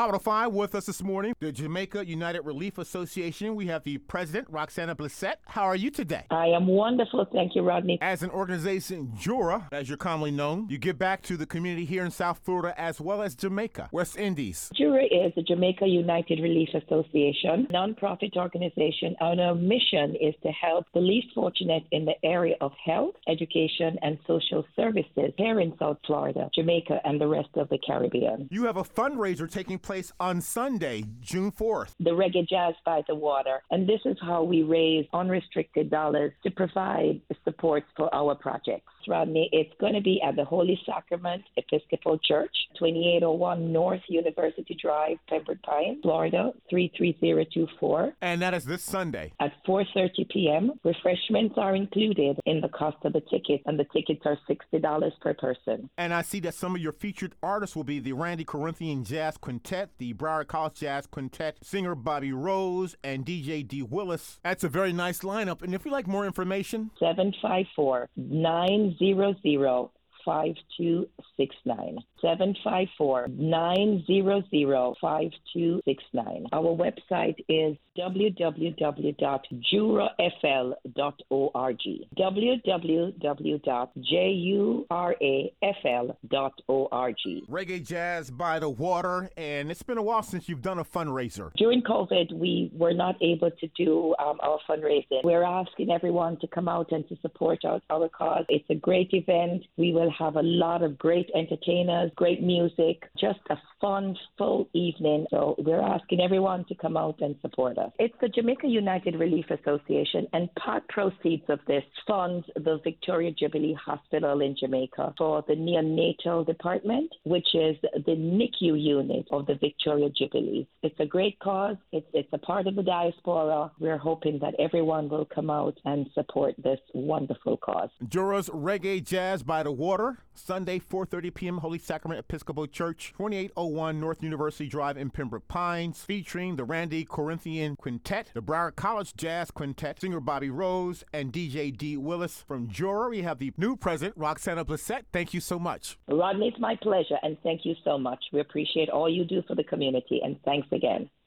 Hot 5 with us this morning, the Jamaica United Relief Association. We have the president, Roxana Blissett. How are you today? I am wonderful. Thank you, Rodney. As an organization, JURA, as you're commonly known, you give back to the community here in South Florida as well as Jamaica, West Indies. JURA is the Jamaica United Relief Association, nonprofit organization. Our mission is to help the least fortunate in the area of health, education, and social services here in South Florida, Jamaica, and the rest of the Caribbean. You have a fundraiser taking place on Sunday, June 4th. The Reggae Jazz by the Water. And this is how we raise unrestricted dollars to provide support for our projects. Rodney, it's going to be at the Holy Sacrament Episcopal Church, 2801 North University Drive, Pembroke Pines, Florida, 33024. And that is this Sunday. At 4.30 p.m. Refreshments are included in the cost of the ticket, and the tickets are $60 per person. And I see that some of your featured artists will be the Randy Corinthian Jazz Quintet, the Broward College Jazz Quintet, singer Bobby Rose, and DJ D. Willis. That's a very nice lineup. And if you'd like more information, 754 900 5269. 754 900 5269. Our website is www.jurafl.org. www.jurafl.org. Reggae Jazz by the Water, and it's been a while since you've done a fundraiser. During COVID, we were not able to do um, our fundraising. We're asking everyone to come out and to support our, our cause. It's a great event. We will have a lot of great entertainers, great music, just a fun, full evening. So we're asking everyone to come out and support us. It's the Jamaica United Relief Association, and part proceeds of this funds the Victoria Jubilee Hospital in Jamaica for the neonatal department, which is the NICU unit of the Victoria Jubilee. It's a great cause. It's, it's a part of the diaspora. We're hoping that everyone will come out and support this wonderful cause. Jura's Reggae Jazz by the Water, Sunday, 4.30 p.m., Holy Sacrament Episcopal Church, 2801 North University Drive in Pembroke Pines, featuring the Randy Corinthian Quintet, the Broward College Jazz Quintet, singer Bobby Rose, and DJ D. Willis. From Jura, we have the new president, Roxana Blissett. Thank you so much. Rodney, it's my pleasure, and thank you so much. We appreciate all you do for the community, and thanks again.